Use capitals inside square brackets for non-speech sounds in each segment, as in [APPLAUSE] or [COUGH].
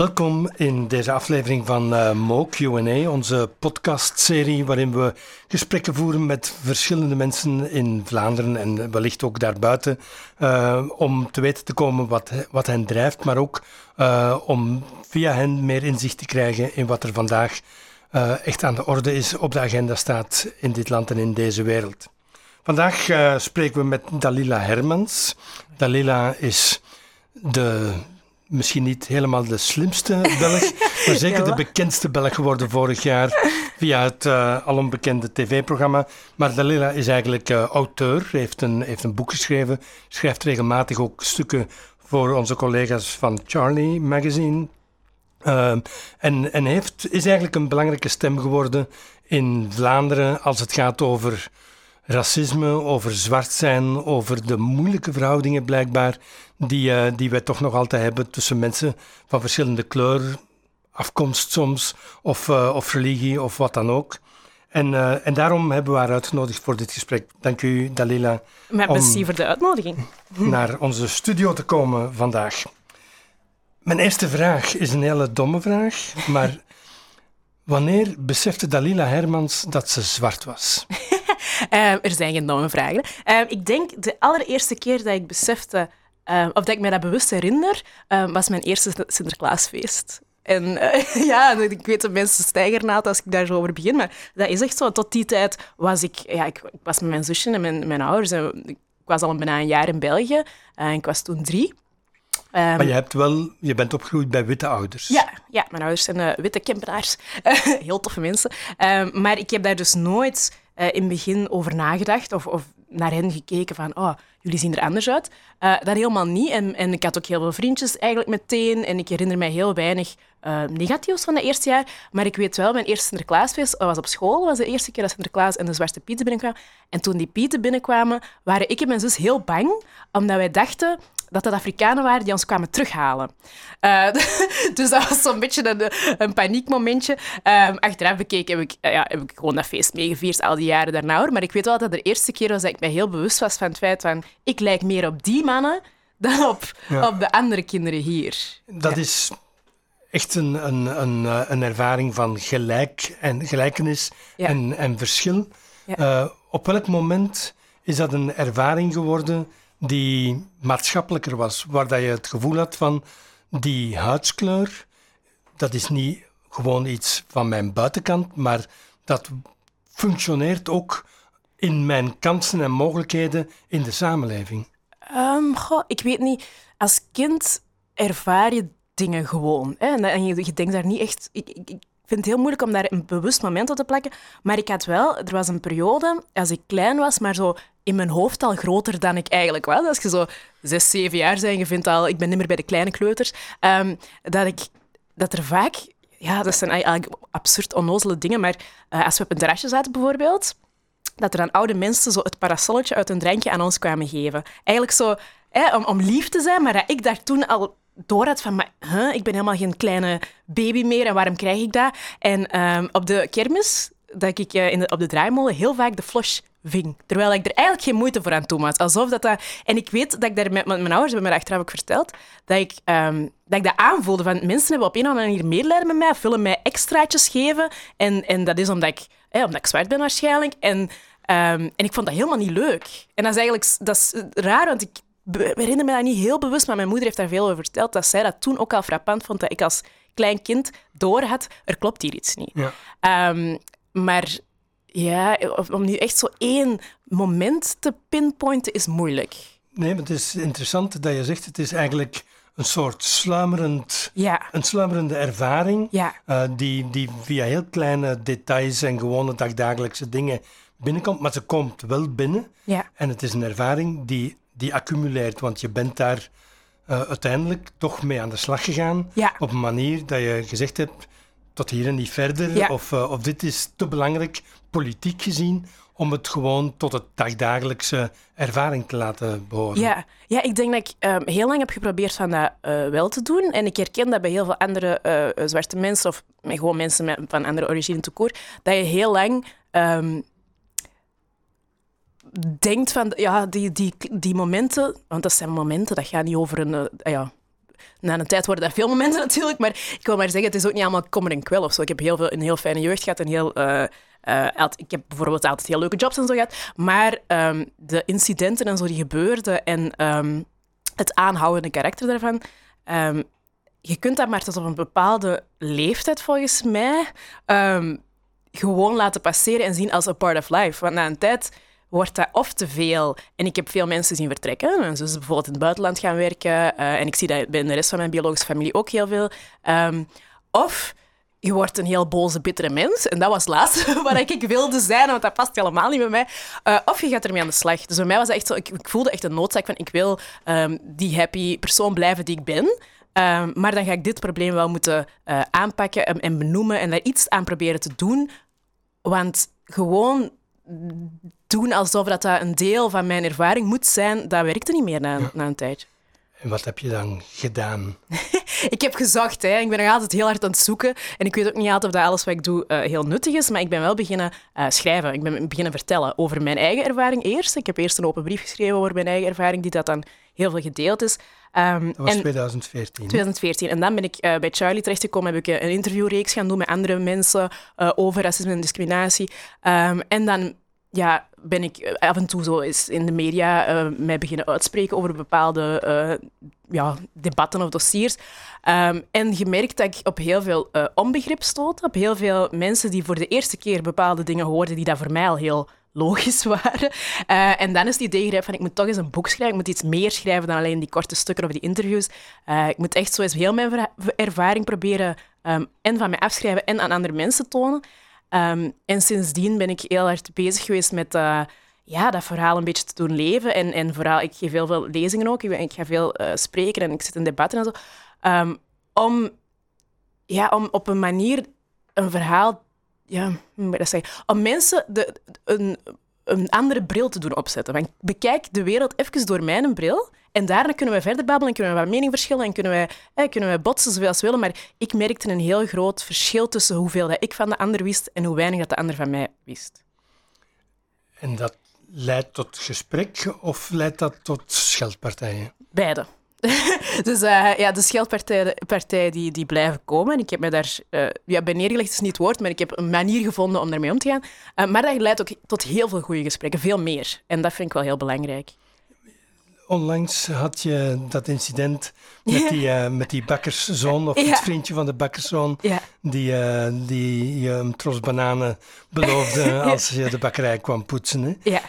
Welkom in deze aflevering van uh, Mo Q&A, onze podcastserie waarin we gesprekken voeren met verschillende mensen in Vlaanderen en wellicht ook daarbuiten uh, om te weten te komen wat, wat hen drijft, maar ook uh, om via hen meer inzicht te krijgen in wat er vandaag echt aan de orde is, op de agenda staat in dit land en in deze wereld. Vandaag spreken we met Dalila Hermans. Dalila is de misschien niet helemaal de slimste Belg, [LAUGHS] maar zeker de bekendste Belg geworden vorig jaar via het uh, alombekende tv-programma. Maar Dalila is eigenlijk uh, auteur, heeft een, heeft een boek geschreven, schrijft regelmatig ook stukken voor onze collega's van Charlie Magazine. Uh, en en heeft, is eigenlijk een belangrijke stem geworden in Vlaanderen als het gaat over racisme, over zwart zijn, over de moeilijke verhoudingen blijkbaar die, uh, die wij toch nog altijd hebben tussen mensen van verschillende kleur, afkomst soms, of, uh, of religie of wat dan ook. En, uh, en daarom hebben we haar uitgenodigd voor dit gesprek. Dank u, Dalila. Met merci voor de uitnodiging. [LAUGHS] Naar onze studio te komen vandaag. Mijn eerste vraag is een hele domme vraag, maar wanneer besefte Dalila Hermans dat ze zwart was? Uh, er zijn geen domme vragen. Uh, ik denk de allereerste keer dat ik besefte, uh, of dat ik me dat bewust herinner, was mijn eerste Sinterklaasfeest. En [LAUGHS] ja, ik weet dat mensen stijgernaad als ik daar zo over begin, maar dat is echt zo. Tot die tijd was ik, ja, ik, ik was met mijn zusje en mijn, mijn ouders. En ik was al bijna een jaar in België en ik was toen drie. Um, maar je, hebt wel, je bent opgegroeid bij witte ouders. Ja, ja mijn ouders zijn uh, witte Kempenaars. [LAUGHS] Heel toffe mensen. Um, maar ik heb daar dus nooit uh, in het begin over nagedacht of, of, naar hen gekeken van oh, jullie zien er anders uit. Uh, dat helemaal niet. En, en, ik had ook heel veel vriendjes eigenlijk meteen. En ik herinner mij heel weinig uh, negatiefs van dat eerste jaar. Maar ik weet wel, mijn eerste Sinterklaasfeest was op school. was de eerste keer dat Sinterklaas en de Zwarte Pieten binnenkwamen. En toen die Pieten binnenkwamen, waren ik en mijn zus heel bang. Omdat wij dachten dat dat Afrikanen waren die ons kwamen terughalen. Uh, [LAUGHS] dus dat was zo'n beetje een, een paniekmomentje. Um, achteraf bekeken heb ik, uh, ja, heb ik gewoon dat feest meegevierd al die jaren daarna. Hoor. Maar ik weet wel dat de eerste keer was dat ik mij heel bewust was van het feit van ik lijk meer op die mannen dan op, ja. op de andere kinderen hier. Dat ja. is echt een, een, een, eh, een ervaring van gelijk en gelijkenis ja. en, en verschil. Uh, op welk moment is dat een ervaring geworden die maatschappelijker was, waar dat je het gevoel had van die huidskleur, dat is niet gewoon iets van mijn buitenkant, maar dat functioneert ook in mijn kansen en mogelijkheden in de samenleving? Um, goh, ik weet niet. Als kind ervaar je dingen gewoon. Hè? En je, je denkt daar niet echt... Ik, ik, vind het heel moeilijk om daar een bewust moment op te plakken. Maar ik had wel... Er was een periode, als ik klein was, maar zo in mijn hoofd al groter dan ik eigenlijk was. Als je zo zes, zeven jaar bent, je vindt al... Ik ben niet meer bij de kleine kleuters. Um, dat, ik, dat er vaak... Ja, dat zijn eigenlijk absurd onnozele dingen, maar uh, als we op een terrasje zaten bijvoorbeeld, dat er dan oude mensen zo het parasolletje uit een drankje aan ons kwamen geven. Eigenlijk zo... om, om lief te zijn, maar dat ik daar toen al door had van, maar, ik ben helemaal geen kleine baby meer en waarom krijg ik dat? En um, op de kermis, dat ik uh, in op de draaimolen heel vaak de flush ving. Terwijl ik er eigenlijk geen moeite voor aan toe was. Alsof dat, dat... En ik weet dat ik daar met mijn ouders hebben me achteraf ook verteld, dat ik, um, dat ik dat aanvoelde. Van, mensen hebben op een of andere manier medelijden met mij, willen mij extraatjes geven. En, en dat is omdat ik, omdat ik zwart ben waarschijnlijk. En, um, en ik vond dat helemaal niet leuk. En dat is eigenlijk dat is raar, want ik herinner me dat niet heel bewust, maar mijn moeder heeft daar veel over verteld, dat zij dat toen ook al frappant vond, dat ik als klein kind door had, er klopt hier iets niet. Ja. Um, maar ja, om nu echt zo één moment te pinpointen is moeilijk. Nee, maar het is interessant dat je zegt, het is eigenlijk een soort sluimerend, ja. een sluimerende ervaring, ja. uh, die, die via heel kleine details en gewone dagdagelijkse dingen binnenkomt, maar ze komt wel binnen. Ja. En het is een ervaring die die accumuleert. Want je bent daar uh, uiteindelijk toch mee aan de slag gegaan. Ja. Op een manier dat je gezegd hebt, tot hier en niet verder. Ja. Of, uh, of dit is te belangrijk, politiek gezien, om het gewoon tot het dagdagelijkse ervaring te laten behoren. Ja, ja ik denk dat ik um, heel lang heb geprobeerd van dat uh, wel te doen. En ik herken dat bij heel veel andere uh, zwarte mensen, of gewoon mensen met, van andere origine te koor, dat je heel lang um, denkt van, ja, die, die, die momenten, want dat zijn momenten, dat gaat niet over een, uh, ja, na een tijd worden dat veel momenten [LAUGHS] natuurlijk, maar ik wil maar zeggen, het is ook niet allemaal kommer en kwel of zo. Ik heb heel veel, een heel fijne jeugd gehad, een heel... Uh, ik heb bijvoorbeeld altijd heel leuke jobs en zo gehad, maar um, de incidenten en zo die gebeurden en um, het aanhoudende karakter daarvan, um, je kunt dat maar tot op een bepaalde leeftijd volgens mij gewoon laten passeren en zien als a part of life. Want na een tijd wordt dat of te veel. En ik heb veel mensen zien vertrekken. Mijn zus bijvoorbeeld in het buitenland gaan werken. Uh, en ik zie dat bij de rest van mijn biologische familie ook heel veel. Um, of je wordt een heel boze, bittere mens. En dat was het laatste [LAUGHS] waar ik wilde zijn, want dat past helemaal niet bij mij. Uh, of je gaat ermee aan de slag. Dus bij mij was dat echt zo... Ik, ik voelde echt een noodzaak van, ik wil um, die happy persoon blijven die ik ben. Um, maar dan ga ik dit probleem wel moeten uh, aanpakken en, en, benoemen en daar iets aan proberen te doen. Want gewoon doen alsof dat, dat een deel van mijn ervaring moet zijn, dat werkte niet meer na, na een tijdje. En wat heb je dan gedaan? [LAUGHS] ik heb gezocht. Hè. Ik ben nog altijd heel hard aan het zoeken. En ik weet ook niet altijd of dat alles wat ik doe uh, heel nuttig is. Maar ik ben wel beginnen uh, schrijven. Ik ben beginnen vertellen over mijn eigen ervaring eerst. Ik heb eerst een open brief geschreven over mijn eigen ervaring, die dat dan heel veel gedeeld is. Um, dat was en, 2014. 2014. En dan ben ik uh, bij Charlie terechtgekomen. Heb ik een interviewreeks gaan doen met andere mensen over racisme en discriminatie. Um, en dan ja, ben ik eh, af en toe zo eens in de media uh, mij beginnen uitspreken over bepaalde uh, ja, debatten of dossiers. Um, en gemerkt dat ik op heel veel onbegrip stoot, op heel veel mensen die voor de eerste keer bepaalde dingen hoorden die dat voor mij al heel logisch [LAUGHS] waren. en dan is het idee van ik moet toch eens een boek schrijven, ik moet iets meer schrijven dan alleen die korte stukken of die interviews. ik moet echt zo eens heel mijn ervaring proberen um, en van mij afschrijven en aan andere mensen tonen. Um, en sindsdien ben ik heel hard bezig geweest met uh, ja, dat verhaal een beetje te doen leven. En, en vooral, ik geef heel veel lezingen ook. Ik, ik ga veel uh, spreken en ik zit in debatten en zo. Um, om, ja, om op een manier een verhaal... Ja, hoe ik dat zeggen? Om mensen de, een, een andere bril te doen opzetten. Want bekijk de wereld even door mijn bril. En daarna kunnen we verder babbelen en kunnen we wat mening verschillen en kunnen we, eh, kunnen we botsen zoveel als we willen. Maar ik merkte een heel groot verschil tussen hoeveel dat ik van de ander wist en hoe weinig dat de ander van mij wist. En dat leidt tot gesprek of leidt dat tot scheldpartijen? Beide. [LAUGHS] dus uh, ja, de scheldpartijen die, die blijven komen. En ik heb me daar uh, ja, bij neergelegd, is niet het woord, maar ik heb een manier gevonden om daarmee om te gaan. Uh, maar dat leidt ook tot heel veel goede gesprekken, veel meer. En dat vind ik wel heel belangrijk. Onlangs had je dat incident met die, uh, met die bakkerszoon, of het vriendje van de bakkerszoon, die, uh, die je een tros bananen beloofde [LAUGHS] als je de bakkerij kwam poetsen. Hè? Ja.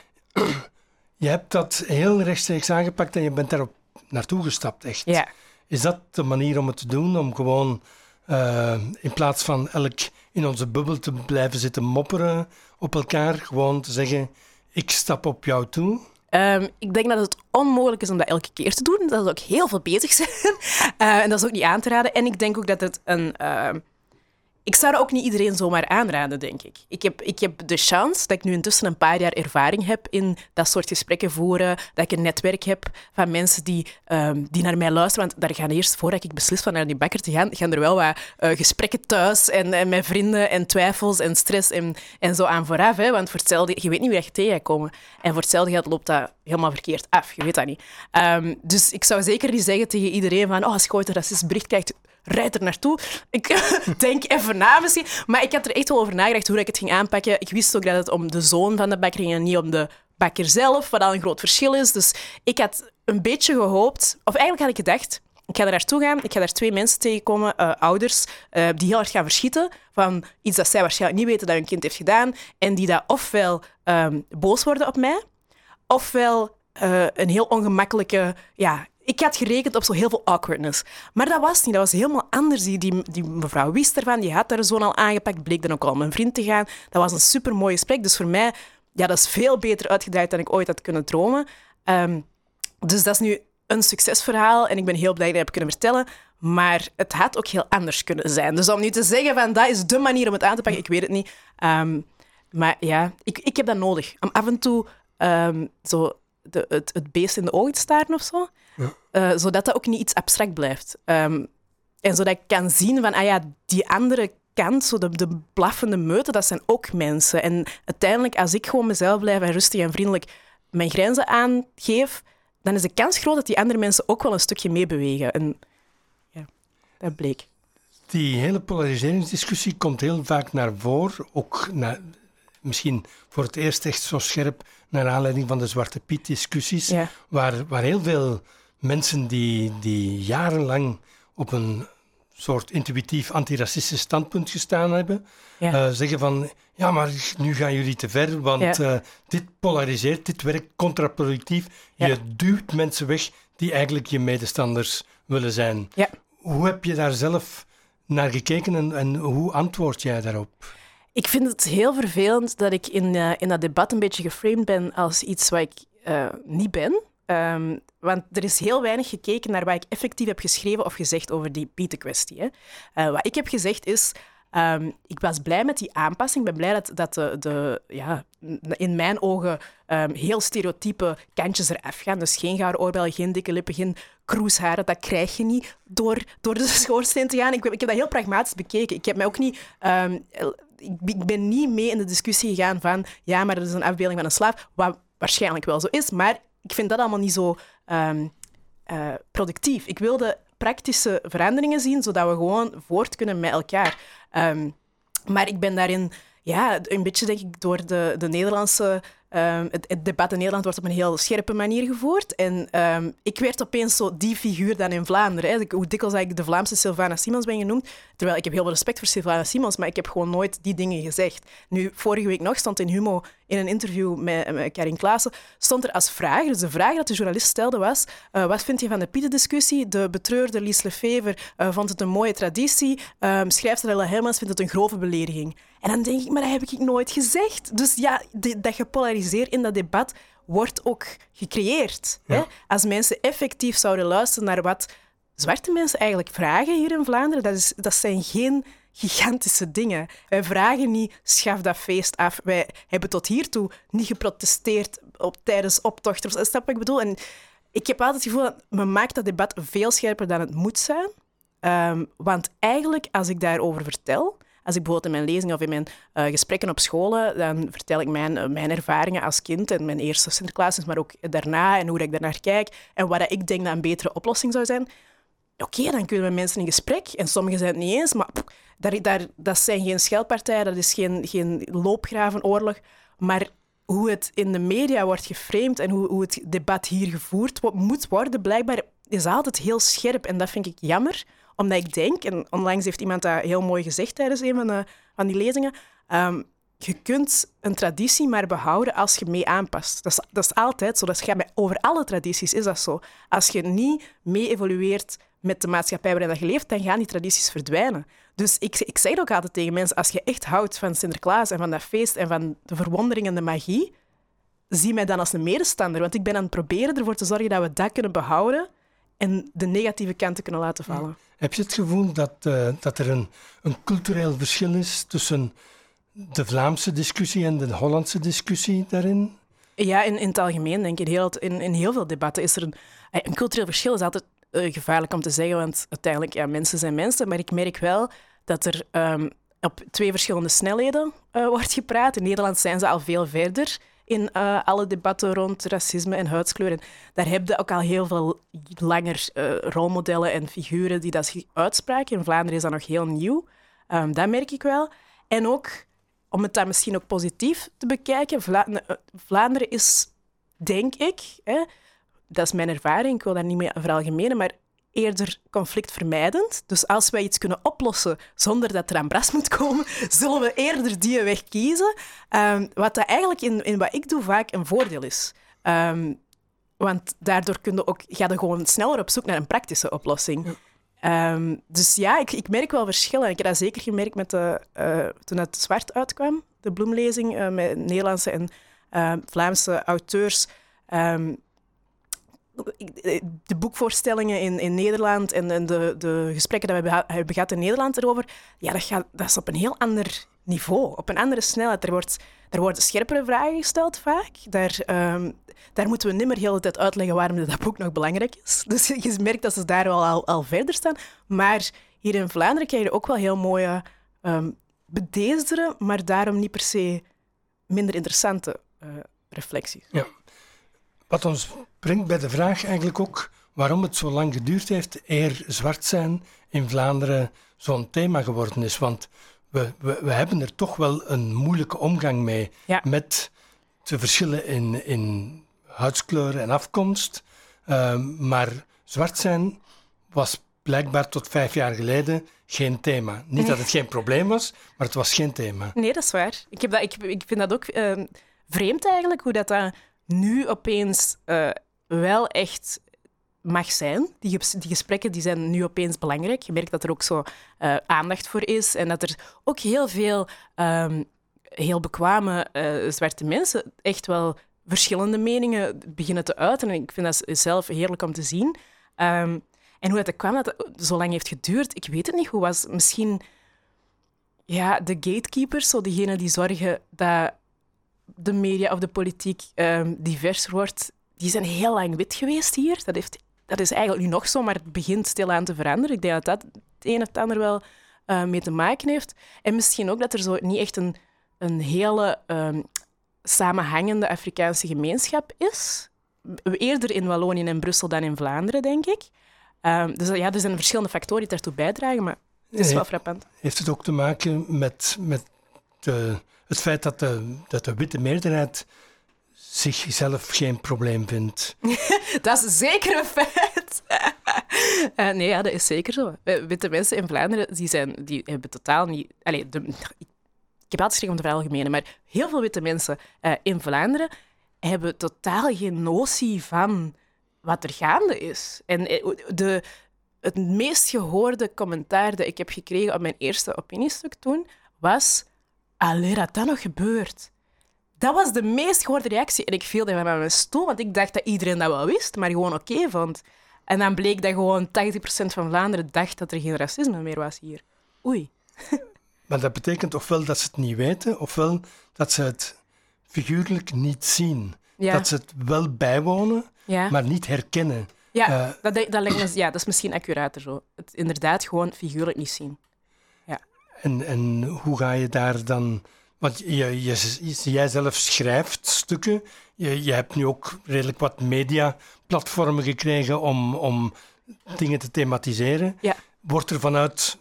Je hebt dat heel rechtstreeks aangepakt en je bent daarop naartoe gestapt, echt. Ja. Is dat de manier om het te doen? Om gewoon uh, in plaats van elk in onze bubbel te blijven zitten mopperen op elkaar, gewoon te zeggen: ik stap op jou toe? Um, ik denk dat het onmogelijk is om dat elke keer te doen. Dat is ook heel veel bezig zijn. Uh, [LAUGHS] en dat is ook niet aan te raden. En ik denk ook dat het een. Uh, ik zou ook niet iedereen zomaar aanraden, denk ik. Ik heb, ik heb de chance dat ik nu intussen een paar jaar ervaring heb in dat soort gesprekken voeren. Dat ik een netwerk heb van mensen die, um, die naar mij luisteren. Want daar gaan eerst, voordat ik beslis van naar die bakker te gaan, gaan er wel wat uh, gesprekken thuis en, en met vrienden en twijfels en stress en, en zo aan vooraf. Hè? Want voor hetzelfde, je weet niet wie je tegenkomt. En voor hetzelfde geld loopt dat helemaal verkeerd af. Je weet dat niet. Um, dus ik zou zeker niet zeggen tegen iedereen van oh, als je ooit een racistisch bericht krijgt, rijd er naartoe. Ik [LAUGHS] denk even na misschien. Maar ik had er echt wel over nagedacht hoe ik het ging aanpakken. Ik wist ook dat het om de zoon van de bakker ging en niet om de bakker zelf, wat al een groot verschil is. Dus ik had een beetje gehoopt, of eigenlijk had ik gedacht, ik ga er naartoe gaan, ik ga daar twee mensen tegenkomen, uh, ouders, uh, die heel hard gaan verschieten van iets dat zij waarschijnlijk niet weten dat hun kind heeft gedaan en die dat ofwel um, boos worden op mij, ofwel uh, een heel ongemakkelijke ja, ik had gerekend op zo heel veel awkwardness. Maar dat was niet. Dat was helemaal anders. Die, die, mevrouw wist ervan. Die had haar zoon al aangepakt. Bleek dan ook al mijn vriend te gaan. Dat was een supermooi gesprek. Dus voor mij, ja, dat is veel beter uitgedraaid dan ik ooit had kunnen dromen. Um, dus dat is nu een succesverhaal. En ik ben heel blij dat ik heb kunnen vertellen. Maar het had ook heel anders kunnen zijn. Dus om nu te zeggen van dat is de manier om het aan te pakken, ik weet het niet. Um, maar ja, ik, ik heb dat nodig. Om af en toe um, zo de, het, het beest in de ogen te staren of zo. Ja. Uh, zodat dat ook niet iets abstract blijft. Um, en zodat ik kan zien van, ah ja, die andere kant, zo de, de blaffende meuten, dat zijn ook mensen. En uiteindelijk, als ik gewoon mezelf blijf en rustig en vriendelijk mijn grenzen aangeef, dan is de kans groot dat die andere mensen ook wel een stukje meebewegen. En dat bleek. Die hele polariseringsdiscussie komt heel vaak naar voren, ook naar, misschien voor het eerst echt zo scherp naar aanleiding van de Zwarte Piet-discussies, waar, waar heel veel mensen die, die jarenlang op een soort intuïtief antiracistisch standpunt gestaan hebben, eh, zeggen van ja, maar nu gaan jullie te ver, want eh, dit polariseert, dit werkt contraproductief. Je duwt mensen weg die eigenlijk je medestanders willen zijn. Hoe heb je daar zelf naar gekeken en, en hoe antwoord jij daarop? Ik vind het heel vervelend dat ik in, uh, in dat debat een beetje geframed ben als iets wat ik niet ben. Um, want er is heel weinig gekeken naar wat ik effectief heb geschreven of gezegd over die Pieten-kwestie. Uh, wat ik heb gezegd is, um, ik was blij met die aanpassing. Ik ben blij dat, dat de, ja, in mijn ogen um, heel stereotype kantjes eraf gaan. Dus geen gaar oorbellen, geen dikke lippen, geen kroesharen. Dat krijg je niet door, door de [LAUGHS] schoorsteen te gaan. Ik, ik heb dat heel pragmatisch bekeken. Ik heb mij ook niet... ik ben niet mee in de discussie gegaan van ja, maar dat is een afbeelding van een slaaf, wat waarschijnlijk wel zo is, maar ik vind dat allemaal niet zo um, uh, productief. Ik wilde praktische veranderingen zien, zodat we gewoon voort kunnen met elkaar. Um, maar ik ben daarin ja, een beetje denk ik door de, de Nederlandse Um, het, debat in Nederland wordt op een heel scherpe manier gevoerd. En um, ik werd opeens zo die figuur dan in Vlaanderen. Hè. Hoe dikwijls ik de Vlaamse Sylvana Simons ben genoemd. Terwijl ik heb heel veel respect voor Sylvana Simons, maar ik heb gewoon nooit die dingen gezegd. Nu, vorige week nog stond in Humo in een interview met, met Karin Klaassen, stond er als vraag, dus de vraag dat de journalist stelde was, uh, wat vind je van de Pieten-discussie? De betreurde Lies Lefever uh, vond het een mooie traditie. Um, schrijfster Helmans vindt het een grove belediging. En dan denk ik, maar dat heb ik nooit gezegd. Dus ja, dat gepolariseerd in dat debat wordt ook gecreëerd. Hè? Als mensen effectief zouden luisteren naar wat zwarte mensen eigenlijk vragen hier in Vlaanderen, dat, is, dat zijn geen gigantische dingen. Wij vragen niet, schaf dat feest af. Wij hebben tot hiertoe niet geprotesteerd op, tijdens optochten. Snap wat ik bedoel? En ik heb altijd het gevoel dat men maakt dat debat veel scherper dan het moet zijn. Um, want eigenlijk, als ik daarover vertel, als ik bijvoorbeeld in mijn lezingen of in mijn uh, gesprekken op scholen, dan vertel ik mijn, uh, mijn ervaringen als kind en mijn eerste Sinterklaas, maar ook daarna en hoe ik daarnaar kijk en wat ik denk dat een betere oplossing zou zijn. Oké, dan kunnen we mensen in gesprek en sommigen zijn het niet eens, maar daar, daar, dat zijn geen scheldpartijen, dat is geen, geen loopgravenoorlog. Maar hoe het in de media wordt geframed en hoe, hoe het debat hier gevoerd moet worden, blijkbaar is altijd heel scherp. En dat vind ik jammer omdat ik denk, en onlangs heeft iemand dat heel mooi gezegd tijdens een van, de, van die lezingen, um, je kunt een traditie maar behouden als je mee aanpast. Dat is, dat is altijd zo. Dat bij, over alle tradities is dat zo. Als je niet mee evolueert met de maatschappij waarin je leeft, dan gaan die tradities verdwijnen. Dus ik, ik zeg ook altijd tegen mensen, als je echt houdt van Sinterklaas en van dat feest en van de verwondering en de magie, zie mij dan als een medestander. Want ik ben aan het proberen ervoor te zorgen dat we dat kunnen behouden en de negatieve kanten kunnen laten vallen. Heb je het gevoel dat, uh, dat er een, een cultureel verschil is tussen de Vlaamse discussie en de Hollandse discussie daarin? Ja, in, in het algemeen denk ik. In heel, in, in heel veel debatten is er een, eh, een cultureel verschil. is altijd uh, gevaarlijk om te zeggen, want uiteindelijk, ja, mensen zijn mensen. Maar ik merk wel dat er um, op twee verschillende snelheden wordt gepraat. In Nederland zijn ze al veel verder in uh, alle debatten rond racisme en huidskleur. En daar heb je ook al heel veel langer uh, rolmodellen en figuren die dat uitspraken. In Vlaanderen is dat nog heel nieuw. Um, dat merk ik wel. En ook, om het dan misschien ook positief te bekijken, eh, Vlaanderen is, denk ik, hè, dat is mijn ervaring, ik wil daar niet mee veralgemenen, maar eerder conflictvermijdend. Dus als wij iets kunnen oplossen zonder dat er aan bras moet komen, [LAUGHS] zullen we eerder die weg kiezen. Um, wat dat eigenlijk in, in wat ik doe vaak een voordeel is. Um, want daardoor kun je ook, ga je gewoon sneller op zoek naar een praktische oplossing. Um, dus ja, ik, ik, merk wel verschillen. Ik heb dat zeker gemerkt met de, uh, toen het zwart uitkwam, de bloemlezing uh, met Nederlandse en uh, Vlaamse auteurs. Um, de boekvoorstellingen in, in Nederland en, en de, de gesprekken die we hebben gehad in Nederland erover, ja, dat, gaat, dat is op een heel ander niveau, op een andere snelheid. Er, wordt, er worden scherpere vragen gesteld vaak. Daar, um, daar moeten we niet meer de hele tijd uitleggen waarom dat boek nog belangrijk is. [LAUGHS] Dus je merkt dat ze daar wel al, al verder staan. Maar hier in Vlaanderen krijg je ook wel heel mooie, um, bedeesdere, maar daarom niet per se minder interessante uh, reflecties. Ja. Wat ons brengt bij de vraag eigenlijk ook, waarom het zo lang geduurd heeft eer zwart zijn in Vlaanderen zo'n thema geworden is. Want we, we, we, hebben er toch wel een moeilijke omgang mee met de verschillen in, in huidskleur en afkomst. Ehm, maar zwart zijn was blijkbaar tot vijf jaar geleden geen thema. Niet dat het geen probleem was, maar het was geen thema. Nee, dat is waar. Ik, heb dat, ik, ik vind dat ook ehm, vreemd eigenlijk, hoe dat, dat nu opeens uh, wel echt mag zijn. Die, die, gesprekken die zijn nu opeens belangrijk. Je merkt dat er ook zo uh, aandacht voor is en dat er ook heel veel um, heel bekwame uh, zwarte mensen echt wel verschillende meningen beginnen te uiten. En ik vind dat zelf heerlijk om te zien. Um, en hoe het kwam dat het zo lang heeft geduurd, ik weet het niet. Hoe was misschien ja, de gatekeepers, zo degenen die zorgen dat de media of de politiek um, divers wordt, die zijn heel lang wit geweest hier. Dat, heeft, dat is eigenlijk nu nog zo, maar het begint stilaan te veranderen. Ik denk dat dat het een of het ander wel uh, mee te maken heeft. En misschien ook dat er zo niet echt een, een hele um, samenhangende Afrikaanse gemeenschap is. Eerder in Wallonië en Brussel dan in Vlaanderen, denk ik. Um, dus ja, er zijn verschillende factoren die daartoe bijdragen, maar het is wel frappant. Heeft het ook te maken met, met de, het feit dat de, dat de witte meerderheid zichzelf geen probleem vindt? [LAUGHS] dat is zeker een feit. uh, [LAUGHS] nee, ja, dat is zeker zo. Eh, witte mensen in Vlaanderen die zijn, die hebben totaal niet... Allez, de, ik heb altijd gezegd om te veralgemenen, maar heel veel witte mensen uh, in Vlaanderen hebben totaal geen notie van wat er gaande is. En eh, de, het meest gehoorde commentaar dat ik heb gekregen op mijn eerste opiniestuk toen was: Allee, dat dat nog gebeurt. Dat was de meest gehoorde reactie. En ik viel daar met mijn stoel, want ik dacht dat iedereen dat wel wist, maar gewoon oké vond. En dan bleek dat gewoon 80% van Vlaanderen dacht dat er geen racisme meer was hier. Oei. [LAUGHS] Maar dat betekent ofwel dat ze het niet weten, ofwel dat ze het figuurlijk niet zien. Dat ze het wel bijwonen, maar niet herkennen. Ja, uh, dat, dat, ja, dat is misschien accurater zo. Het inderdaad gewoon figuurlijk niet zien. En, en hoe ga je daar dan... Want je, je, jij zelf schrijft stukken. Je, je hebt nu ook redelijk wat mediaplatformen gekregen om, om dingen te thematiseren. Ja. Wordt er vanuit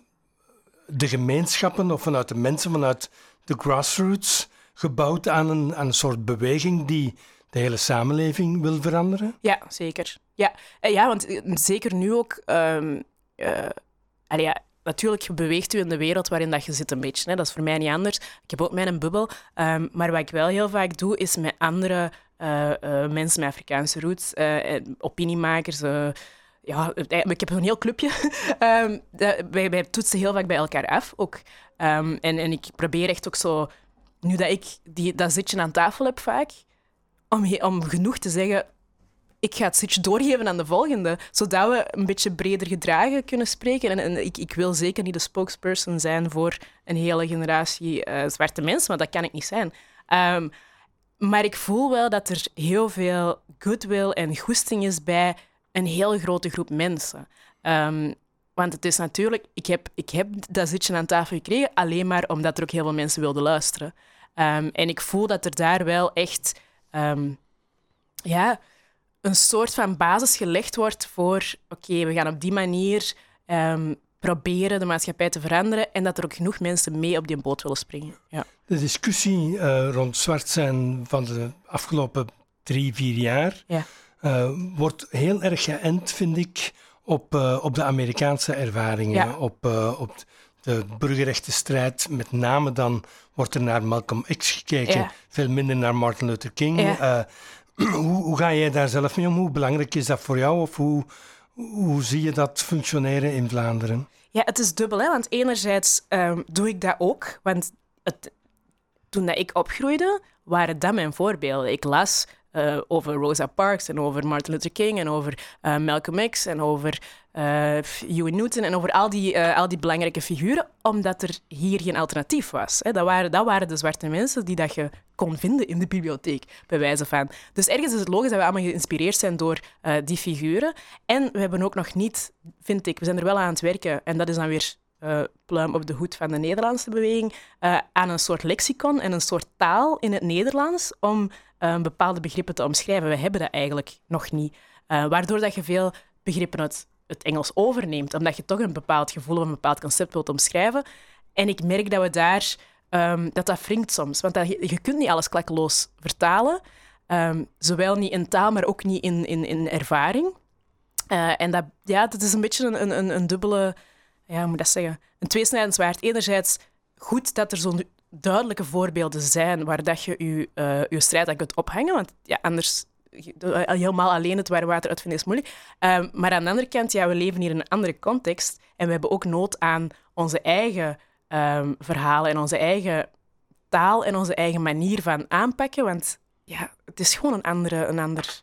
de gemeenschappen of vanuit de mensen, vanuit de grassroots, gebouwd aan een, aan een soort beweging die de hele samenleving wil veranderen? Ja, zeker. Ja, eh, ja want eh, zeker nu ook. Um, uh, ja, natuurlijk beweegt u in de wereld waarin dat je zit een beetje. Hè. Dat is voor mij niet anders. Ik heb ook mijn bubbel. Um, maar wat ik wel heel vaak doe, is met andere uh, uh, mensen met Afrikaanse roots, uh, opiniemakers. ja, ik heb een heel clubje. [LAUGHS] um, wij, wij toetsen heel vaak bij elkaar af ook. en, en ik probeer echt ook zo, nu dat ik die, dat zitje aan tafel heb vaak, om, om genoeg te zeggen, ik ga het switch doorgeven aan de volgende, zodat we een beetje breder gedragen kunnen spreken. En, ik, ik, wil zeker niet de spokesperson zijn voor een hele generatie uh, zwarte mensen, want dat kan ik niet zijn. Um, maar ik voel wel dat er heel veel goodwill en goesting is bij een hele grote groep mensen. Um, want het is natuurlijk, ik heb, ik heb dat zitje aan tafel gekregen alleen maar omdat er ook heel veel mensen wilden luisteren. Um, en ik voel dat er daar wel echt ja, een soort van basis gelegd wordt voor oké, we gaan op die manier um, proberen de maatschappij te veranderen en dat er ook genoeg mensen mee op die boot willen springen. Ja. De discussie uh, rond zwart zijn van de afgelopen drie, vier jaar ja. uh, wordt heel erg geënt, vind ik, op, uh, op de Amerikaanse ervaringen, ja. op, op de burgerrechtenstrijd, met name dan wordt er naar Malcolm X gekeken, ja. veel minder naar Martin Luther King. Ja. [CLEARS THROAT] Hoe, hoe, ga jij daar zelf mee om? Hoe belangrijk is dat voor jou? Of hoe, hoe zie je dat functioneren in Vlaanderen? Ja, het is dubbel. Hè? Want enerzijds um, doe ik dat ook. Want het, toen dat ik opgroeide, waren dat mijn voorbeelden. Ik las uh, over Rosa Parks en over Martin Luther King en over uh, Malcolm X en over uh, Huey Newton en over al die, al die belangrijke figuren, omdat er hier geen alternatief was. Hè. Dat, waren, dat waren de zwarte mensen die dat je kon vinden in de bibliotheek, bij wijze van. Dus ergens is het logisch dat we allemaal geïnspireerd zijn door die figuren. En we hebben ook nog niet, vind ik, we zijn er wel aan het werken, en dat is dan weer uh, pluim op de hoed van de Nederlandse beweging, uh, aan een soort lexicon en een soort taal in het Nederlands om uh, bepaalde begrippen te omschrijven. We hebben dat eigenlijk nog niet. waardoor dat je veel begrippen uit het Engels overneemt, omdat je toch een bepaald gevoel of een bepaald concept wilt omschrijven. En ik merk dat we daar, um, dat dat wringt soms. Want dat, je, kunt niet alles klakkeloos vertalen. Um, zowel niet in taal, maar ook niet in, in, in ervaring. En dat, ja, dat is een beetje een, een, een dubbele, ja, moet dat zeggen? Een tweesnijdend zwaard. Enerzijds goed dat er zo'n duidelijke voorbeelden zijn waar dat je je, uh, je strijd aan kunt ophangen. Want ja, anders helemaal alleen het warm water uitvinden is moeilijk. Um, maar aan de andere kant, ja, we leven hier in een andere context en we hebben ook nood aan onze eigen um, verhalen en onze eigen taal en onze eigen manier van aanpakken. Want ja, het is gewoon een andere, een ander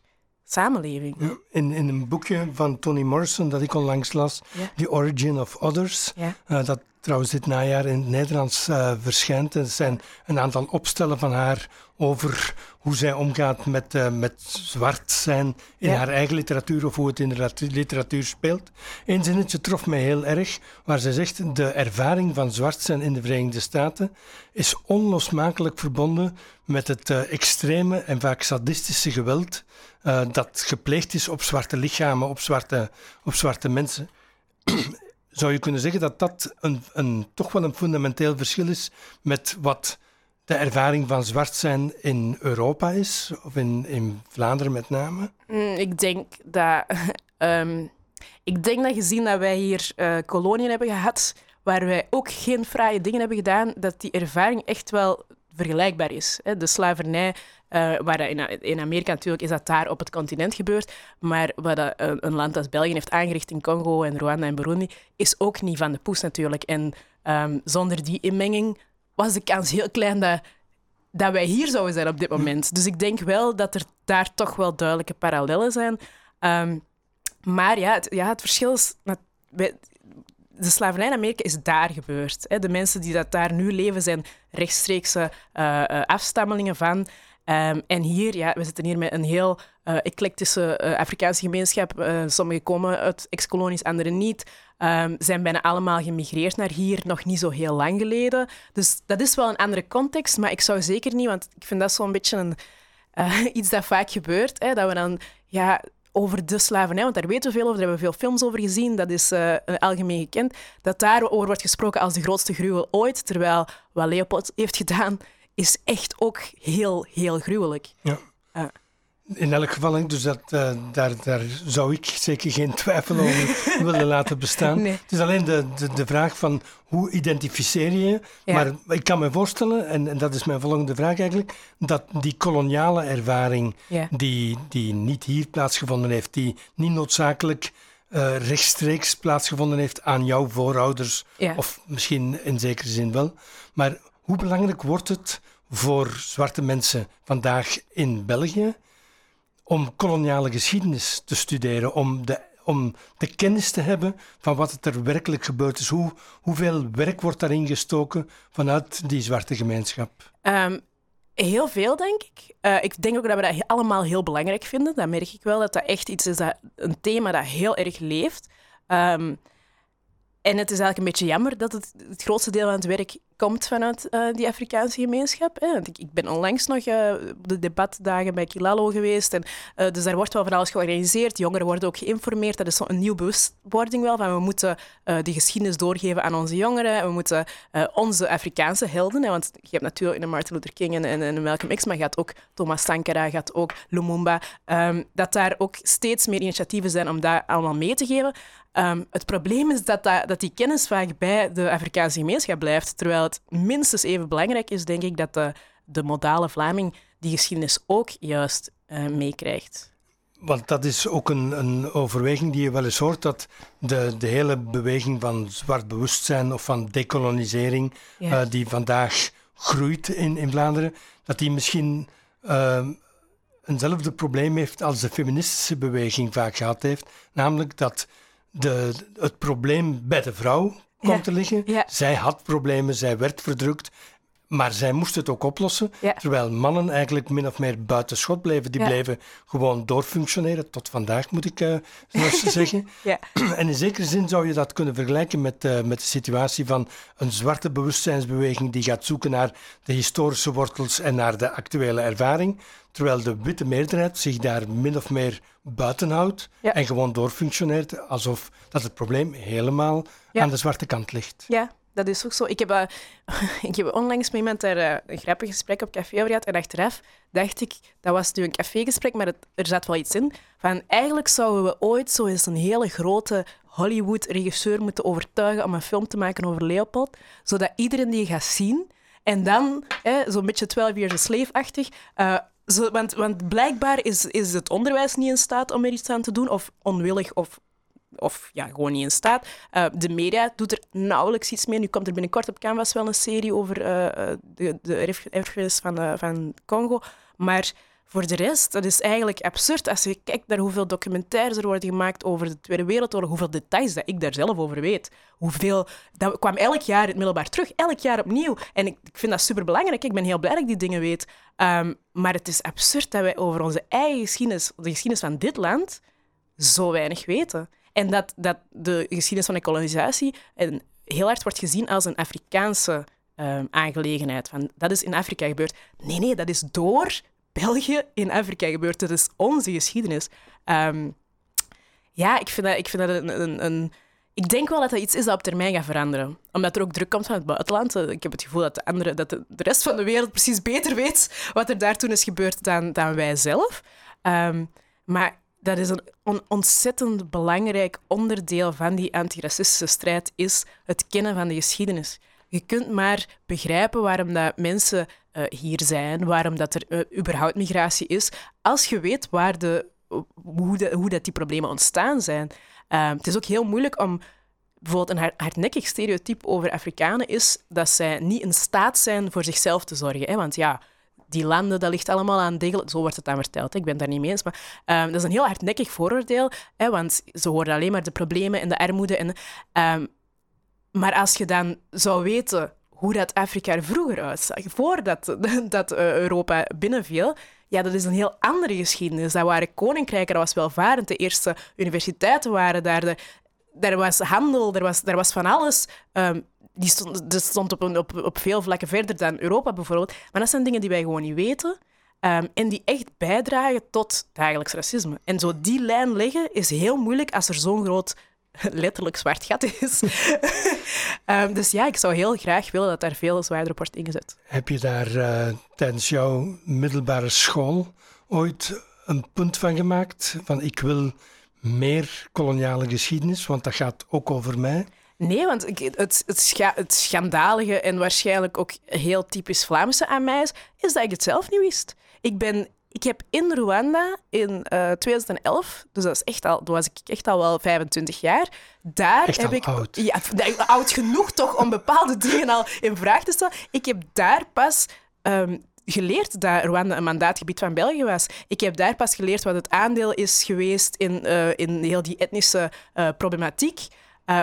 samenleving. Ja, in, in een boekje van Toni Morrison dat ik onlangs las, The Origin of Others, uh, dat trouwens dit najaar in het Nederlands uh, verschijnt. Er zijn een aantal opstellen van haar over hoe zij omgaat met, uh, met zwart zijn in haar eigen literatuur of hoe het in de literatuur speelt. Eén zinnetje trof mij heel erg, waar zij zegt: De ervaring van zwart zijn in de Verenigde Staten is onlosmakelijk verbonden met het extreme en vaak sadistische geweld dat gepleegd is op zwarte lichamen, op zwarte, op zwarte mensen [CLEARS THROAT] zou je kunnen zeggen dat dat een, een, toch wel een fundamenteel verschil is met wat de ervaring van zwart zijn in Europa is, of in, in Vlaanderen met name? Mm, ik denk dat. Um, [LAUGHS] ik denk dat gezien dat wij hier uh, koloniën hebben gehad, waar wij ook geen fraaie dingen hebben gedaan, dat die ervaring echt wel vergelijkbaar is. De slavernij, uh, waar in, in, Amerika natuurlijk is dat daar op het continent gebeurd, maar wat een, een, land als België heeft aangericht in Congo en Rwanda en Burundi, is ook niet van de poes natuurlijk. En um, zonder die inmenging was de kans heel klein dat, dat wij hier zouden zijn op dit moment. Dus ik denk wel dat er daar toch wel duidelijke parallellen zijn. Um, maar ja het, ja, het verschil is de slavernij in Amerika is daar gebeurd. De mensen die dat daar nu leven zijn rechtstreekse uh, afstammelingen van. Um, en hier, ja, we zitten hier met een heel uh, eclectische uh, Afrikaanse gemeenschap. Uh, sommigen komen uit ex-kolonies, anderen niet. Um, zijn bijna allemaal gemigreerd naar hier, nog niet zo heel lang geleden. Dus dat is wel een andere context, maar ik zou zeker niet, want ik vind dat zo'n beetje een, [LAUGHS] iets dat vaak gebeurt. Hè, dat we dan ja, over de slavernij, want daar weten we veel over, daar hebben we veel films over gezien, dat is uh, algemeen gekend, dat daarover wordt gesproken als de grootste gruwel ooit, terwijl wat Leopold heeft gedaan is echt ook heel, heel gruwelijk. Ja. Uh. In elk geval, dus dat, uh, daar, daar zou ik zeker geen twijfel over [LAUGHS] willen laten bestaan. Nee. Het is alleen de, de, de, vraag van hoe identificeer je. Ja. Maar ik kan me voorstellen, en, en, dat is mijn volgende vraag eigenlijk, dat die koloniale ervaring ja. die, die niet hier plaatsgevonden heeft, die niet noodzakelijk uh, rechtstreeks plaatsgevonden heeft aan jouw voorouders, ja. of misschien in zekere zin wel, maar hoe belangrijk wordt het voor zwarte mensen vandaag in België om koloniale geschiedenis te studeren, om de, om de kennis te hebben van wat er werkelijk gebeurd is? Hoe, hoeveel werk wordt daarin gestoken vanuit die zwarte gemeenschap? Um, heel veel, denk ik. Uh, ik denk ook dat we dat allemaal heel belangrijk vinden. Dat merk ik wel, dat dat echt iets is, dat, een thema dat heel erg leeft. Um, en het is eigenlijk een beetje jammer dat het, het grootste deel van het werk komt vanuit uh, die Afrikaanse gemeenschap. Hè. Want ik, ik, ben onlangs nog op de debatdagen bij Kilalo geweest. En, uh, dus daar wordt wel van alles georganiseerd. Jongeren worden ook geïnformeerd. Dat is een nieuwe bewustwording wel. Van we moeten die geschiedenis doorgeven aan onze jongeren. We moeten onze Afrikaanse helden. Hè, want je hebt natuurlijk een Martin Luther King en, en, en Malcolm X, maar gaat ook Thomas Sankara, gaat ook Lumumba. Um, dat daar ook steeds meer initiatieven zijn om dat allemaal mee te geven. Um, het probleem is dat, dat, dat die kennis vaak bij de Afrikaanse gemeenschap blijft. Terwijl het minstens even belangrijk is, denk ik, dat de, de modale Vlaming die geschiedenis ook juist uh, meekrijgt. Want dat is ook een, een, overweging die je wel eens hoort, dat de, de hele beweging van zwart bewustzijn of van decolonisering, ja. uh, die vandaag groeit in, in Vlaanderen, dat die misschien uh, eenzelfde probleem heeft als de feministische beweging vaak gehad heeft. Namelijk dat de, het probleem bij de vrouw komt te liggen. Zij had problemen, zij werd verdrukt. Maar zij moesten het ook oplossen, Ja. terwijl mannen eigenlijk min of meer buiten schot bleven. Die Ja. bleven gewoon doorfunctioneren, tot vandaag moet ik ze [LAUGHS] zeggen. Ja. En in zekere zin zou je dat kunnen vergelijken met, eh, met de situatie van een zwarte bewustzijnsbeweging die gaat zoeken naar de historische wortels en naar de actuele ervaring, terwijl de witte meerderheid zich daar min of meer buiten houdt Ja. en gewoon doorfunctioneert alsof dat het probleem helemaal Ja. aan de zwarte kant ligt. Ja, dat is ook zo. Ik heb, eh, [LAUGHS] ik heb onlangs met iemand daar eh, een grappig gesprek op café over gehad. En achteraf dacht ik, dat was nu een cafégesprek, maar het, er zat wel iets in. Van eigenlijk zouden we ooit zo eens een hele grote Hollywood-regisseur moeten overtuigen om een film te maken over Leopold, zodat iedereen die gaat zien en dan, zo'n beetje 12 Years a Slave-achtig, eh, zo, want, want blijkbaar is, is het onderwijs niet in staat om er iets aan te doen, of onwillig of of ja, gewoon niet in staat. Eh, de media doet er nauwelijks iets mee. Nu komt er binnenkort op Canvas wel een serie over eh, eh, de, de erf- erfenis van, van Congo. Maar voor de rest, dat is eigenlijk absurd als je kijkt naar hoeveel documentaires er worden gemaakt over de Tweede Wereldoorlog, hoeveel details dat ik daar zelf over weet. Hoeveel, dat kwam elk jaar in het middelbaar terug, elk jaar opnieuw. En ik, ik vind dat superbelangrijk. Ik ben heel blij dat ik die dingen weet. Ehm, maar het is absurd dat wij over onze eigen geschiedenis, de geschiedenis van dit land, zo weinig weten. En dat, dat de geschiedenis van de kolonisatie een, heel hard wordt gezien als een Afrikaanse ehm, aangelegenheid. Van, dat is in Afrika gebeurd. Nee, nee, dat is door België in Afrika gebeurd. Dat is onze geschiedenis. Ehm, ja, ik vind dat, ik vind dat een, een, een... Ik denk wel dat dat iets is dat op termijn gaat veranderen. Omdat er ook druk komt van het buitenland. Ik heb het gevoel dat de, andere, dat de, rest van de wereld precies beter weet wat er daar toen is gebeurd dan, dan wij zelf. Ehm, maar dat is een on- ontzettend belangrijk onderdeel van die antiracistische strijd, is het kennen van de geschiedenis. Je kunt maar begrijpen waarom dat mensen eh, hier zijn, waarom dat er eh, überhaupt migratie is, als je weet waar de, hoe, hoe dat die problemen ontstaan zijn. Ehm, het is ook heel moeilijk om... Bijvoorbeeld een hard- hardnekkig stereotype over Afrikanen is dat zij niet in staat zijn voor zichzelf te zorgen. Hè? Want ja, die landen, dat ligt allemaal aan degelijk... Zo wordt het dan verteld, ik ben daar niet mee eens. Maar ehm, dat is een heel hardnekkig vooroordeel, hè, want ze horen alleen maar de problemen en de armoede. En, ehm, maar als je dan zou weten hoe dat Afrika er vroeger uitzag, voordat [LAUGHS] dat, eh, Europa binnenviel, ja, dat is een heel andere geschiedenis. Dat waren koninkrijken, dat was welvarend. De eerste universiteiten waren daar. De, was handel, er was, er was van alles. Ehm, die stond, dat stond op, een- op, op veel vlakken verder dan Europa bijvoorbeeld. Maar dat zijn dingen die wij gewoon niet weten. ehm, en die echt bijdragen tot dagelijks racisme. En zo die lijn leggen is heel moeilijk als er zo'n groot, [LAUGHS] letterlijk zwart gat is. [LAUGHS] Ehm, dus ja, ik zou heel graag willen dat daar veel zwaarder op wordt ingezet. Heb je daar eh, tijdens jouw middelbare school ooit een punt van gemaakt? Van ik wil meer koloniale geschiedenis, want dat gaat ook over mij. Nee, want het, het, scha- het schandalige en waarschijnlijk ook heel typisch Vlaamse aan mij is, is dat ik het zelf niet wist. Ik, ben, ik heb in Rwanda in eh, 2011, dus dat is echt al, toen was ik echt al wel 25 jaar, daar Echt heb ik... oud. Ja, oud genoeg toch om bepaalde [LAUGHS] dingen al in vraag te stellen. Ik heb daar pas... ehm, geleerd dat Rwanda een mandaatgebied van België was. Ik heb daar pas geleerd wat het aandeel is geweest in, eh, in heel die etnische eh, problematiek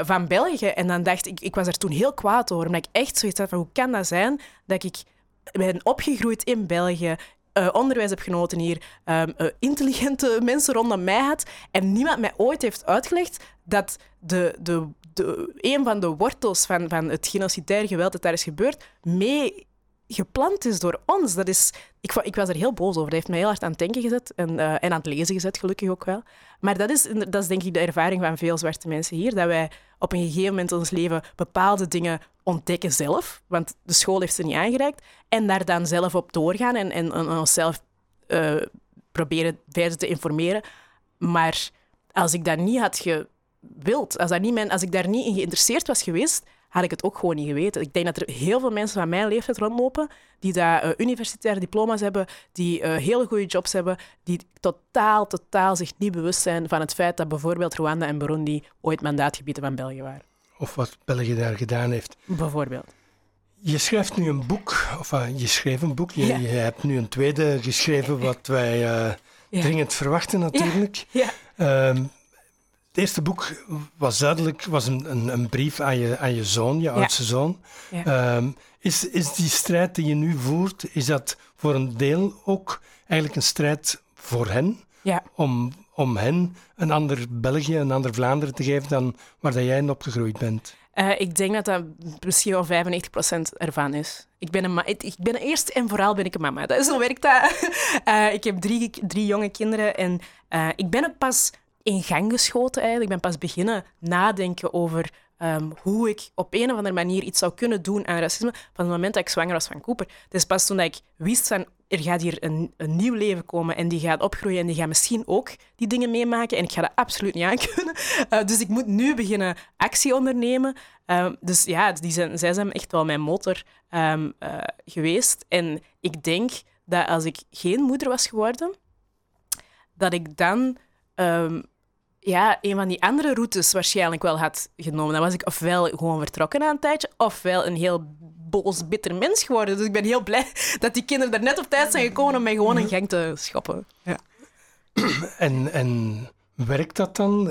van België. En dan dacht ik, ik was er toen heel kwaad over, omdat ik echt zoiets had van hoe kan dat zijn dat ik ben opgegroeid in België, eh, onderwijs heb genoten hier, ehm, eh, intelligente [LAUGHS] mensen rondom mij had en niemand mij ooit heeft uitgelegd dat de, de, de, een van de wortels van, van het genocidair geweld dat daar is gebeurd mee gepland is door ons. Dat is, ik, ik was er heel boos over. Dat heeft mij heel hard aan het denken gezet en, eh, en aan het lezen gezet, gelukkig ook wel. Maar dat is, dat is denk ik de ervaring van veel zwarte mensen hier, dat wij op een gegeven moment in ons leven bepaalde dingen ontdekken zelf, want de school heeft ze niet aangereikt, en daar dan zelf op doorgaan en, en, en onszelf eh, proberen verder te informeren. Maar als ik dat niet had gewild, als, dat niet mijn, als ik daar niet in geïnteresseerd was geweest, had ik het ook gewoon niet geweten. Ik denk dat er heel veel mensen van mijn leeftijd rondlopen die daar eh, universitaire diploma's hebben, die eh, hele goede jobs hebben, die totaal, totaal zich niet bewust zijn van het feit dat bijvoorbeeld Rwanda en Burundi ooit mandaatgebieden van België waren. Of wat België daar gedaan heeft. Bijvoorbeeld. Je schrijft nu een boek, of eh, je schreef een boek. Je, Ja. je hebt nu een tweede geschreven, wat wij Ja. dringend verwachten natuurlijk. Ja. Ehm, het eerste boek was duidelijk was een, een, een brief aan je, aan je zoon, je oudste zoon. Ja. Ehm, is, is die strijd die je nu voert, is dat voor een deel ook eigenlijk een strijd voor hen? Ja. Om, om hen een ander België, een ander Vlaanderen te geven dan waar dat jij in opgegroeid bent? Eh, ik denk dat dat misschien wel 95% ervan is. Ik ben, een ma- ik ben eerst en vooral ben ik een mama. Dat, zo werkt dat. [LAUGHS] Eh, ik heb drie, drie jonge kinderen en eh, ik ben het pas in gang geschoten eigenlijk. Ik ben pas beginnen nadenken over ehm, hoe ik op een of andere manier iets zou kunnen doen aan racisme van het moment dat ik zwanger was van Cooper. Is pas toen ik wist van er gaat hier een, een nieuw leven komen en die gaat opgroeien en die gaat misschien ook die dingen meemaken en ik ga dat absoluut niet aankunnen. Uh, [LAUGHS] dus ik moet nu beginnen actie ondernemen. Um, dus ja, die zijn, zij zijn echt wel mijn motor um, uh, geweest. En ik denk dat als ik geen moeder was geworden, dat ik dan ja, een van die andere routes waarschijnlijk wel had genomen. Dan was ik ofwel gewoon vertrokken na een tijdje, ofwel een heel boos, bitter mens geworden. Dus ik ben heel blij [LAUGHS] dat die kinderen er net op tijd zijn gekomen om mij gewoon in gang te schoppen. Ja. [CLEARS THROAT] En, en werkt dat dan?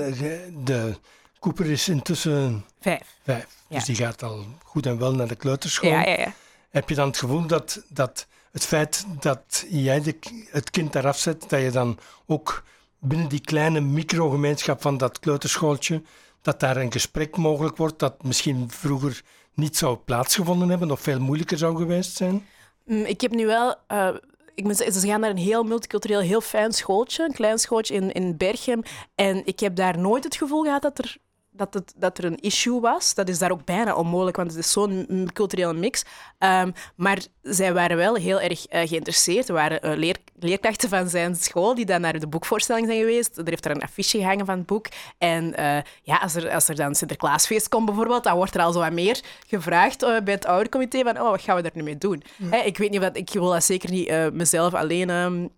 De Cooper is intussen vijf. vijf. Ja. Dus die gaat al goed en wel naar de kleuterschool. Ja, ja, ja. Heb je dan het gevoel dat, dat het feit dat jij de, het kind daaraf zet, dat je dan ook binnen die kleine microgemeenschap van dat kleuterschooltje, dat daar een gesprek mogelijk wordt dat misschien vroeger niet zou plaatsgevonden hebben of veel moeilijker zou geweest zijn? Ik heb nu wel... Uh, ik moet ze gaan naar een heel multicultureel, heel fijn schooltje, een klein schooltje in, in Berchem. En ik heb daar nooit het gevoel gehad dat er dat, het, dat er een issue was. Dat is daar ook bijna onmogelijk, want het is zo'n culturele mix. Um, maar zij waren wel heel erg uh, geïnteresseerd. Er waren uh, leer, leerkrachten van zijn school die dan naar de boekvoorstelling zijn geweest. Er heeft daar een affiche gehangen van het boek. En uh, ja, als er, als er dan Sinterklaasfeest komt bijvoorbeeld, dan wordt er al zo wat meer gevraagd bij het oudercomité van oh, wat gaan we daar nu mee doen? Mm. Hey, ik weet niet, wat, ik wil dat zeker niet mezelf alleen... Um,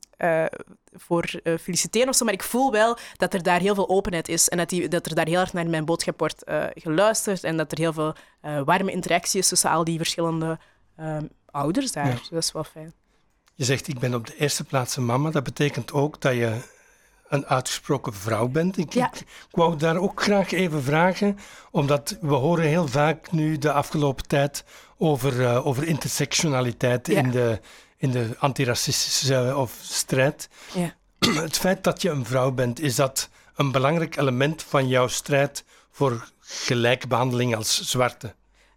voor uh, feliciteren of zo, maar ik voel wel dat er daar heel veel openheid is en dat, die, dat er daar heel erg naar mijn boodschap wordt uh, geluisterd en dat er heel veel uh, warme interactie is tussen al die verschillende ouders daar. Ja. Dus dat is wel fijn. Je zegt, ik ben op de eerste plaats een mama. Dat betekent ook dat je een uitgesproken vrouw bent. Ik, ja. ik, ik wou daar ook graag even vragen, omdat we horen heel vaak nu de afgelopen tijd over, over intersectionaliteit ja. in de in de antiracistische of strijd. Ja. Het feit dat je een vrouw bent, is dat een belangrijk element van jouw strijd voor gelijke behandeling als zwarte?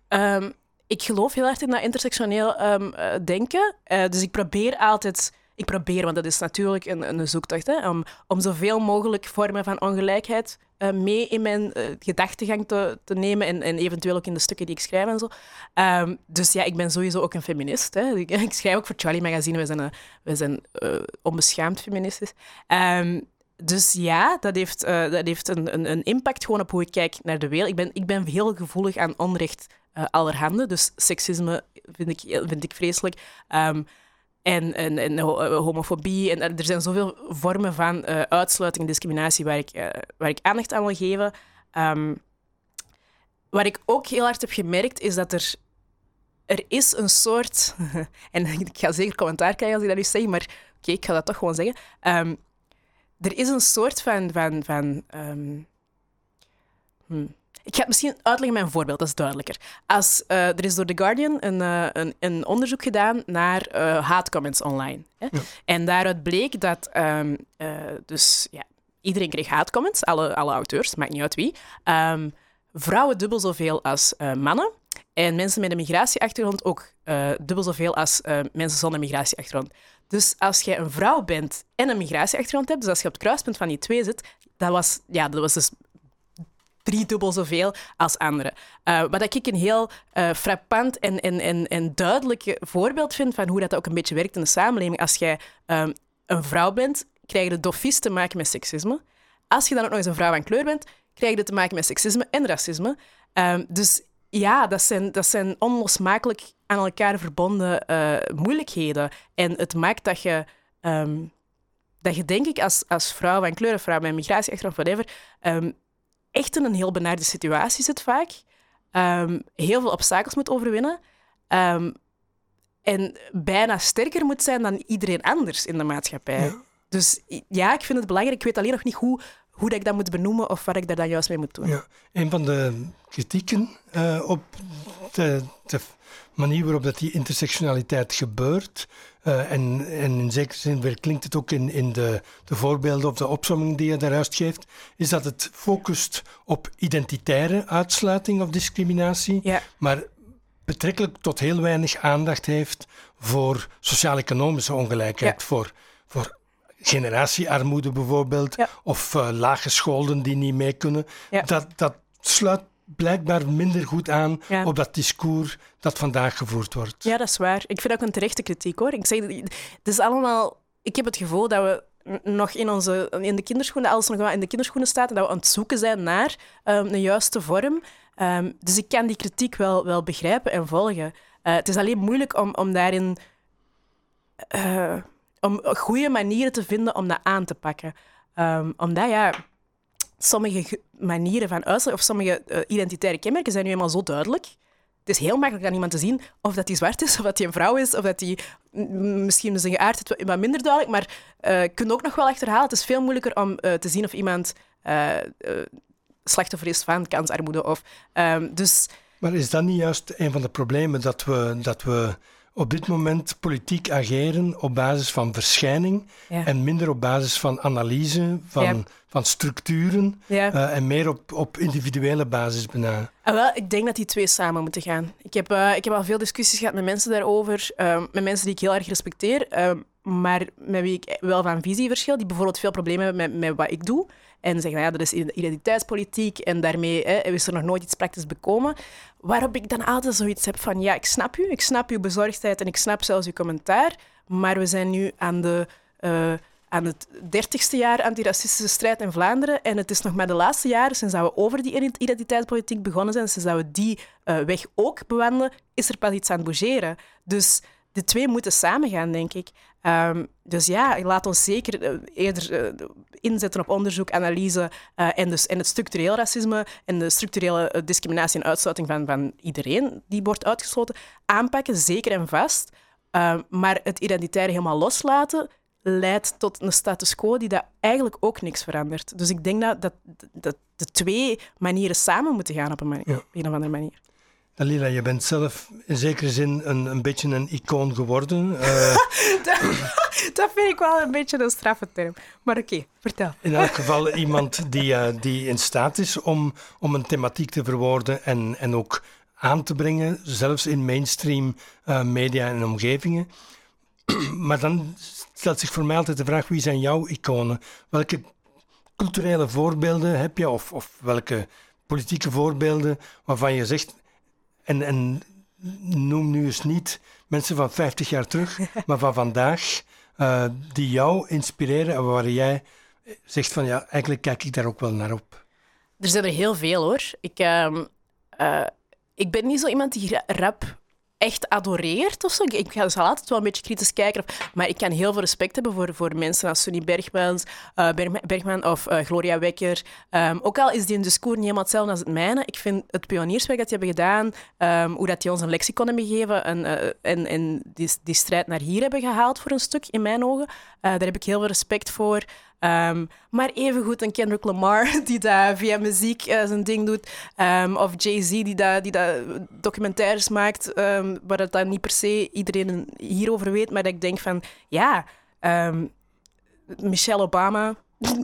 Um, ik geloof heel erg in dat intersectioneel um, uh, denken. Uh, dus ik probeer altijd ik probeer, want dat is natuurlijk een, een zoektocht, hè, om, om zoveel mogelijk vormen van ongelijkheid uh, mee in mijn uh, gedachtegang te, te nemen en, en eventueel ook in de stukken die ik schrijf en zo. Um, dus ja, ik ben sowieso ook een feminist. Hè. Ik, [LAUGHS] schrijf ook voor Charlie Magazine, we zijn, zijn uh, onbeschaamd feministisch. Um, dus ja, dat heeft, dat heeft een, een, een, impact gewoon op hoe ik kijk naar de wereld. Ik ben, ik ben heel gevoelig aan onrecht allerhande, dus seksisme vind ik, vind ik vreselijk. Um, en, en, en, homofobie. En er zijn zoveel vormen van uh, uitsluiting en discriminatie waar ik, waar ik aandacht aan wil geven. Um, wat ik ook heel hard heb gemerkt, is dat er, er is een soort... [LAUGHS] en ik ga zeker commentaar krijgen als ik dat nu zeg, maar oké, ik ga dat toch gewoon zeggen. Um, er is een soort van... van, van um, hmm, ik ga het misschien uitleggen met een voorbeeld, dat is duidelijker. Als, uh, er is door The Guardian een, uh, een, een, onderzoek gedaan naar uh, haatcomments online. Hè? Ja. En daaruit bleek dat um, dus, ja, iedereen kreeg haatcomments, alle, alle auteurs, maakt niet uit wie. Um, vrouwen dubbel zoveel als mannen. En mensen met een migratieachtergrond ook dubbel zoveel als mensen zonder migratieachtergrond. Dus als je een vrouw bent en een migratieachtergrond hebt, dus als je op het kruispunt van die twee zit, dat was, ja, dat was dus driedubbel zoveel als anderen. Uh, wat ik een heel uh, frappant en, en, en, en duidelijk voorbeeld vind van hoe dat ook een beetje werkt in de samenleving. Als jij um, een vrouw bent, krijg je de te maken met seksisme. Als je dan ook nog eens een vrouw van kleur bent, krijg je te maken met seksisme en racisme. Um, dus ja, dat zijn, dat zijn onlosmakelijk aan elkaar verbonden uh, moeilijkheden. En het maakt dat je... Um, dat je denk ik als, als vrouw van kleur, vrouw met migratieachtergrond, whatever, echt in een heel benarde situatie zit vaak. Um, heel veel obstakels moet overwinnen. Um, en bijna sterker moet zijn dan iedereen anders in de maatschappij. Ja. Dus ja, ik vind het belangrijk. Ik weet alleen nog niet hoe, hoe dat ik dat moet benoemen of wat ik daar dan juist mee moet doen. Ja, een van de kritieken uh, op de, de, manier waarop dat die intersectionaliteit gebeurt, uh, en, en, in zekere zin klinkt het ook in, in de, de voorbeelden of de opzomming die je daaruit geeft, is dat het focust op identitaire uitsluiting of discriminatie, ja. maar betrekkelijk tot heel weinig aandacht heeft voor sociaal-economische ongelijkheid, voor, voor generatiearmoede bijvoorbeeld, of uh, lage die niet mee kunnen. Dat, dat sluit blijkbaar minder goed aan op dat discours dat vandaag gevoerd wordt. Ja, dat is waar. Ik vind ook een terechte kritiek hoor. Ik zeg, het is allemaal. Ik heb het gevoel dat we nog in, onze, in de kinderschoenen, alles nog wel in de kinderschoenen staat en dat we aan het zoeken zijn naar um, een juiste vorm. Um, dus ik kan die kritiek wel, wel begrijpen en volgen. Uh, het is alleen moeilijk om, om daarin uh, om goede manieren te vinden om dat aan te pakken. Um, omdat ja, sommige manieren van uitsluiten of sommige uh, identitaire kenmerken zijn nu eenmaal zo duidelijk. Het is heel makkelijk aan iemand te zien of dat hij zwart is, of dat hij een vrouw is, of dat hij misschien zijn geaardheid wat minder duidelijk, maar uh, kunt ook nog wel achterhalen. Het is veel moeilijker om uh, te zien of iemand slachtoffer is van kansarmoede. Of, um, dus... Maar is dat niet juist een van de problemen dat we, dat we op dit moment politiek ageren op basis van verschijning en minder op basis van analyse, van, van structuren uh, en meer op, op individuele basis. Ah, wel, ik denk dat die twee samen moeten gaan. Ik heb, uh, ik heb al veel discussies gehad met mensen daarover, uh, met mensen die ik heel erg respecteer, maar met wie ik wel van visie verschil, die bijvoorbeeld veel problemen hebben met, met wat ik doe. En zeggen, nou ja, dat is identiteitspolitiek en daarmee hè, is er nog nooit iets praktisch bekomen. Waarop ik dan altijd zoiets heb van, ja, ik snap u, ik snap uw bezorgdheid en ik snap zelfs uw commentaar, maar we zijn nu aan, de, uh, aan het dertigste jaar antiracistische strijd in Vlaanderen en het is nog maar de laatste jaren sinds dat we over die identiteitspolitiek begonnen zijn, sinds dat we die uh, weg ook bewandelen, is er pas iets aan het bougeren. Dus de twee moeten samengaan, denk ik. Um, dus ja, laat ons zeker uh, eerder uh, inzetten op onderzoek, analyse uh, en, dus, en het structureel racisme en de structurele discriminatie en uitsluiting van, van iedereen die wordt uitgesloten aanpakken, zeker en vast. Ehm, maar het identitaire helemaal loslaten leidt tot een status quo die dat eigenlijk ook niks verandert. Dus ik denk dat, dat, dat de twee manieren samen moeten gaan op een, manier, op een of andere manier. Alila, je bent zelf in zekere zin een, een beetje een icoon geworden. [LAUGHS] Uh... [LAUGHS] dat, vind ik wel een beetje een straffe term. Maar oké, vertel. In elk [LAUGHS] geval iemand die, uh, die in staat is om, om een thematiek te verwoorden en, en ook aan te brengen, zelfs in mainstream uh, media en omgevingen. [CLEARS THROAT] maar dan stelt zich voor mij altijd de vraag, wie zijn jouw iconen? Welke culturele voorbeelden heb je of, of welke politieke voorbeelden waarvan je zegt en, en noem nu eens niet mensen van 50 jaar terug, [LAUGHS] maar van vandaag, uh, die jou inspireren en waar jij zegt van ja, eigenlijk kijk ik daar ook wel naar op. Er zijn er heel veel hoor. Ik, uh, uh, ik ben niet zo iemand die rap echt adoreert of zo. Ik ga dus altijd wel een beetje kritisch kijken. Maar ik kan heel veel respect hebben voor, voor mensen als Sunny Bergmans, uh, Bergman of uh, Gloria Wekker. Um, ook al is die een discours niet helemaal hetzelfde als het mijne. Ik vind het pionierswerk dat die hebben gedaan, um, hoe dat die ons een lexicon hebben gegeven en, uh, en, en die, die strijd naar hier hebben gehaald voor een stuk, in mijn ogen. daar heb ik heel veel respect voor. Um, maar evengoed een Kendrick Lamar [LAUGHS] die daar via muziek uh, zijn ding doet. Um, of Jay-Z die daar die documentaires maakt, um, waar dat dan niet per se iedereen hierover weet. Maar dat ik denk van, ja, Michelle Obama,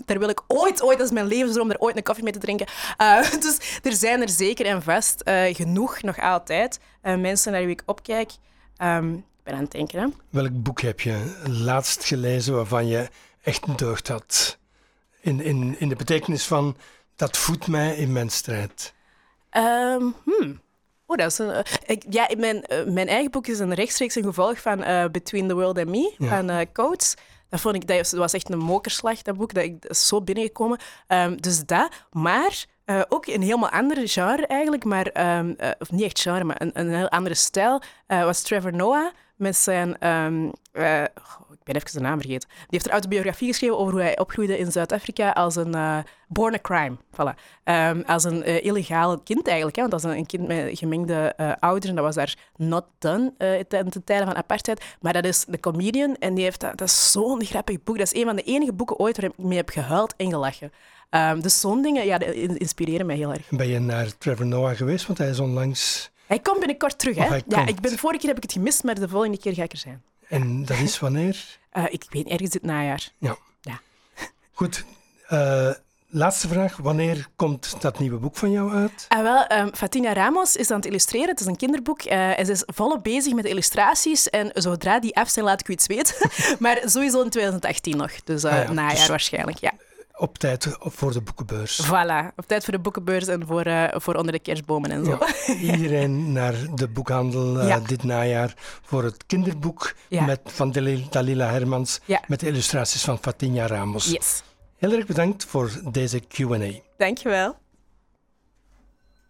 daar wil ik ooit, ooit, dat is mijn levensdroom, er ooit een koffie mee te drinken. Uh, [LAUGHS] dus er zijn er zeker en vast genoeg, nog altijd, mensen naar wie ik opkijk. Ik ben aan het denken. Hè? Welk boek heb je laatst gelezen waarvan je echt een deugd had. In, in, in de betekenis van dat voedt mij in mijn strijd. Um, hmm. Oh, dat is een, uh, ja, mijn, uh, mijn eigen boek is een rechtstreeks een gevolg van uh, Between the World and Me ja. van Coates. Dat, vond ik, dat was echt een mokerslag, dat boek. Dat, ik, dat is zo binnengekomen. Um, dus dat. Maar ook een helemaal andere genre eigenlijk. Maar, um, of niet echt genre, maar een, een heel andere stijl. was Trevor Noah met zijn... Um, ben even zijn naam vergeten. Die heeft een autobiografie geschreven over hoe hij opgroeide in Zuid-Afrika als een uh, born a crime. Voilà. Um, als een uh, illegaal kind eigenlijk. Hè, want dat was een kind met gemengde uh, ouders en dat was daar not done ten, ten tijde van apartheid. Maar dat is de comedian en die heeft dat, dat is zo'n grappig boek. Dat is een van de enige boeken ooit waar ik mee heb gehuild en gelachen. Um, dus zo'n dingen ja, inspireren mij heel erg. Ben je naar Trevor Noah geweest? Want hij is onlangs... Hij komt binnenkort terug, hè? Ja, ik ben, de vorige keer heb ik het gemist, maar de volgende keer ga ik er zijn. En dat is wanneer? Uh, [LAUGHS] ik weet ergens dit najaar. Ja. ja. Goed. Uh, laatste vraag. Wanneer komt dat nieuwe boek van jou uit? Ah, wel, um, Fatina Ramos is aan het illustreren. Het is een kinderboek. Uh, en ze is volop bezig met de illustraties. En zodra die af zijn, laat ik u iets weten. [LAUGHS] maar sowieso in 2018 nog. Dus ah, ja, najaar dus waarschijnlijk, ja. Op tijd voor de boekenbeurs. Voilà, op tijd voor de boekenbeurs en voor, uh, voor onder de kerstbomen en zo. Ja, iedereen [LAUGHS] naar de boekhandel uh, ja. dit najaar voor het kinderboek ja. met, van Dalila Hermans met de illustraties van Fatinha Ramos. Yes. Heel erg bedankt voor deze Q&A. Dankjewel.